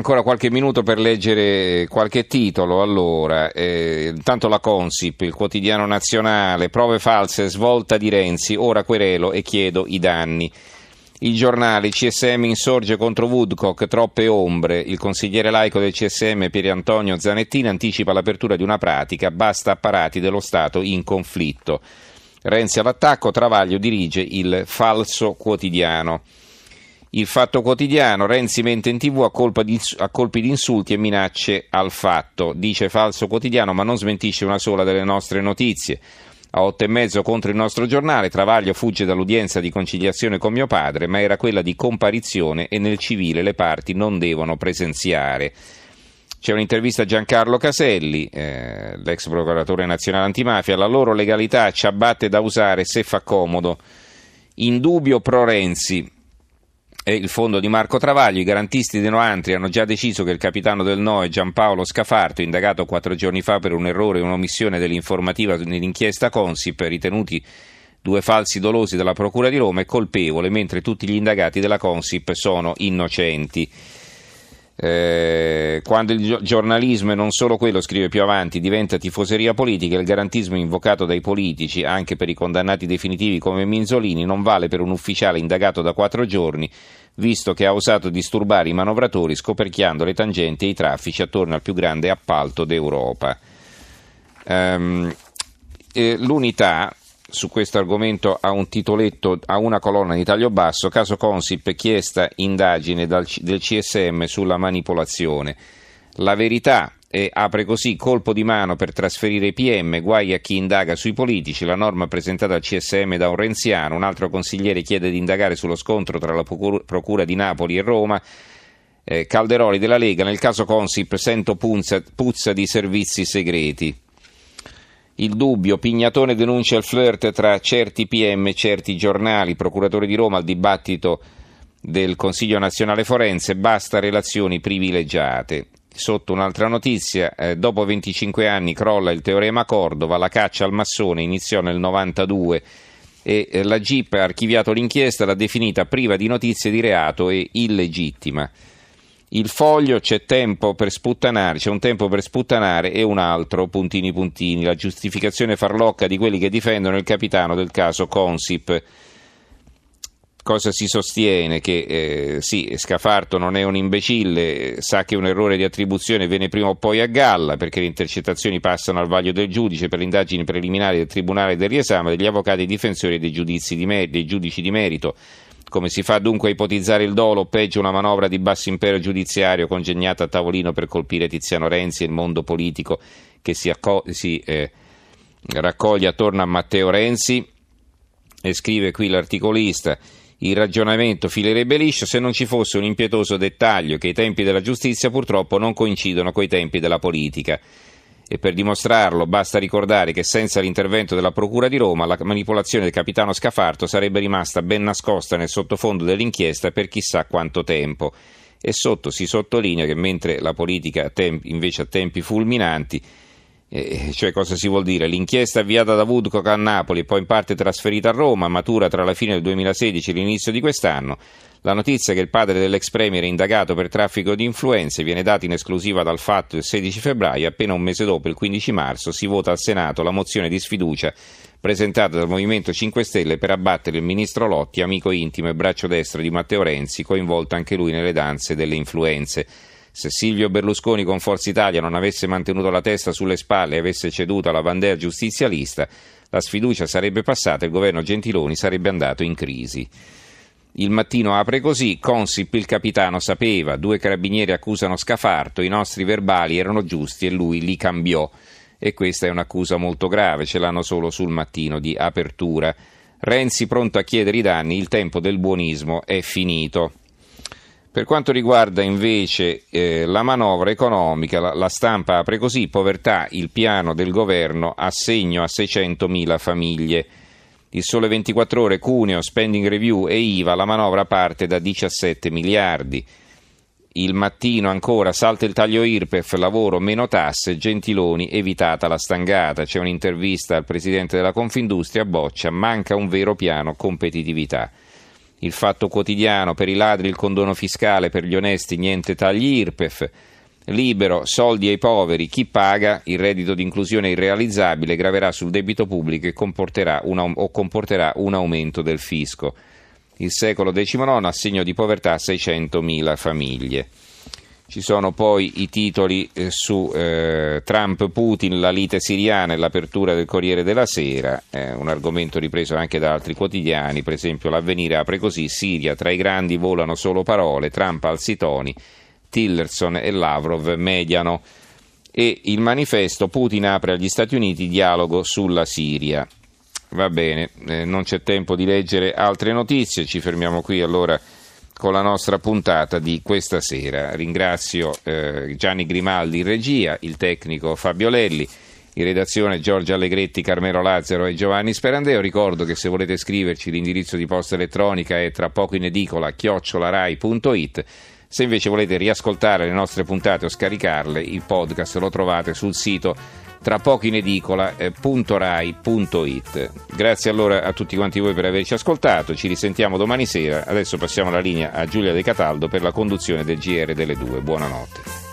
ancora qualche minuto per leggere qualche titolo. Allora, eh, intanto la Consip, il quotidiano nazionale, prove false, svolta di Renzi, ora querelo e chiedo i danni. Il giornale CSM insorge contro Woodcock, troppe ombre. Il consigliere laico del CSM Pier Antonio Zanettini anticipa l'apertura di una pratica, basta apparati dello Stato in conflitto. Renzi all'attacco, Travaglio dirige il falso quotidiano. Il fatto quotidiano, Renzi mente in tv a, di, a, colpi di insulti e minacce al fatto, dice falso quotidiano ma non smentisce una sola delle nostre notizie. A otto e mezzo contro il nostro giornale, Travaglio fugge dall'udienza di conciliazione con mio padre, ma era quella di comparizione e nel civile le parti non devono presenziare. C'è un'intervista a Giancarlo Caselli, eh, l'ex procuratore nazionale antimafia, la loro legalità ci abbatte da usare se fa comodo. In dubbio pro Renzi, il fondo di Marco Travaglio, i garantisti di Noantri hanno già deciso che il capitano del NOE Giampaolo Scafarto, indagato quattro giorni fa per un errore e un'omissione dell'informativa nell'inchiesta Consip, ritenuti due falsi dolosi dalla Procura di Roma, è colpevole, mentre tutti gli indagati della Consip sono innocenti. Eh, quando il giornalismo, e non solo quello, scrive più avanti, diventa tifoseria politica, il garantismo invocato dai politici, anche per i condannati definitivi come Minzolini, non vale per un ufficiale indagato da quattro giorni, visto che ha osato disturbare i manovratori scoperchiando le tangenti e i traffici attorno al più grande appalto d'Europa. Um, eh, l'unità su questo argomento ha un titoletto, ha una colonna di taglio basso, caso Consip, chiesta indagine dal, del CSM sulla manipolazione. La verità e apre così colpo di mano per trasferire i PM, guai a chi indaga sui politici, la norma presentata al CSM da un renziano, un altro consigliere chiede di indagare sullo scontro tra la Procura di Napoli e Roma, eh, Calderoli della Lega, nel caso Consip sento puzza, puzza di servizi segreti. Il dubbio, Pignatone denuncia il flirt tra certi PM e certi giornali, procuratore di Roma al dibattito del Consiglio nazionale forense, basta relazioni privilegiate. Sotto un'altra notizia, eh, dopo 25 anni crolla il teorema Cordova, la caccia al massone iniziò nel 92 e eh, la GIP ha archiviato l'inchiesta, l'ha definita priva di notizie di reato e illegittima. Il foglio c'è tempo per sputtanare, c'è un tempo per sputtanare e un altro, puntini puntini, la giustificazione farlocca di quelli che difendono il capitano del caso Consip. Cosa si sostiene? Che eh, sì, Scafarto non è un imbecille, sa che un errore di attribuzione viene prima o poi a galla perché le intercettazioni passano al vaglio del giudice per le indagini preliminari del Tribunale del riesame degli avvocati difensori e dei, di mer- dei giudici di merito come si fa dunque a ipotizzare il dolo o peggio una manovra di basso impero giudiziario congegnata a tavolino per colpire Tiziano Renzi e il mondo politico che si, acco- si eh, raccoglie attorno a Matteo Renzi? E scrive qui l'articolista. Il ragionamento filerebbe liscio se non ci fosse un impietoso dettaglio che i tempi della giustizia purtroppo non coincidono coi tempi della politica e per dimostrarlo basta ricordare che senza l'intervento della Procura di Roma la manipolazione del capitano Scafarto sarebbe rimasta ben nascosta nel sottofondo dell'inchiesta per chissà quanto tempo. E sotto si sottolinea che mentre la politica invece a tempi fulminanti eh, cioè cosa si vuol dire? L'inchiesta avviata da Woodcock a Napoli e poi in parte trasferita a Roma matura tra la fine del 2016 e l'inizio di quest'anno la notizia che il padre dell'ex premier è indagato per traffico di influenze viene data in esclusiva dal fatto il 16 febbraio, appena un mese dopo, il 15 marzo, si vota al Senato la mozione di sfiducia presentata dal Movimento 5 Stelle per abbattere il ministro Lotti, amico intimo e braccio destro di Matteo Renzi, coinvolto anche lui nelle danze delle influenze. Se Silvio Berlusconi con Forza Italia non avesse mantenuto la testa sulle spalle e avesse ceduto alla bandera giustizialista, la sfiducia sarebbe passata e il governo Gentiloni sarebbe andato in crisi. Il mattino apre così, Consip il capitano sapeva, due carabinieri accusano Scafarto, i nostri verbali erano giusti e lui li cambiò. E questa è un'accusa molto grave, ce l'hanno solo sul mattino di apertura. Renzi pronto a chiedere i danni, il tempo del buonismo è finito. Per quanto riguarda invece eh, la manovra economica, la, la, stampa apre così, povertà, il piano del governo assegno a 600.000 famiglie. Il sole 24 ore, Cuneo, spending review e IVA, la manovra parte da 17 miliardi. Il mattino ancora salta il taglio IRPEF, lavoro meno tasse, Gentiloni evitata la stangata. C'è un'intervista al presidente della Confindustria, Boccia, manca un vero piano competitività. Il fatto quotidiano, per i ladri il condono fiscale, per gli onesti niente tagli IRPEF, libero, soldi ai poveri, chi paga, il reddito di inclusione irrealizzabile graverà sul debito pubblico e comporterà un, o comporterà un aumento del fisco. Il secolo XIX assegno di povertà a 600.000 famiglie. Ci sono poi i titoli eh, su eh, Trump-Putin, la lite siriana e l'apertura del Corriere della Sera, eh, un argomento ripreso anche da altri quotidiani, per esempio l'avvenire apre così, Siria, tra i grandi volano solo parole, Trump alzi toni, Tillerson e Lavrov mediano e il manifesto Putin apre agli Stati Uniti dialogo sulla Siria. Va bene, eh, non c'è tempo di leggere altre notizie, ci fermiamo qui allora con la nostra puntata di questa sera. Ringrazio eh, Gianni Grimaldi in regia, il tecnico Fabio Lelli, in redazione Giorgio Allegretti, Carmelo Lazzaro e Giovanni Sperandeo. Ricordo che se volete scriverci l'indirizzo di posta elettronica è tra poco in edicola chiocciolarai.it. Se invece volete riascoltare le nostre puntate o scaricarle, il podcast lo trovate sul sito tra poco in edicola.rai.it. Eh, Grazie allora a tutti quanti voi per averci ascoltato, ci risentiamo domani sera, adesso passiamo la linea a Giulia De Cataldo per la conduzione del GR delle due. Buonanotte.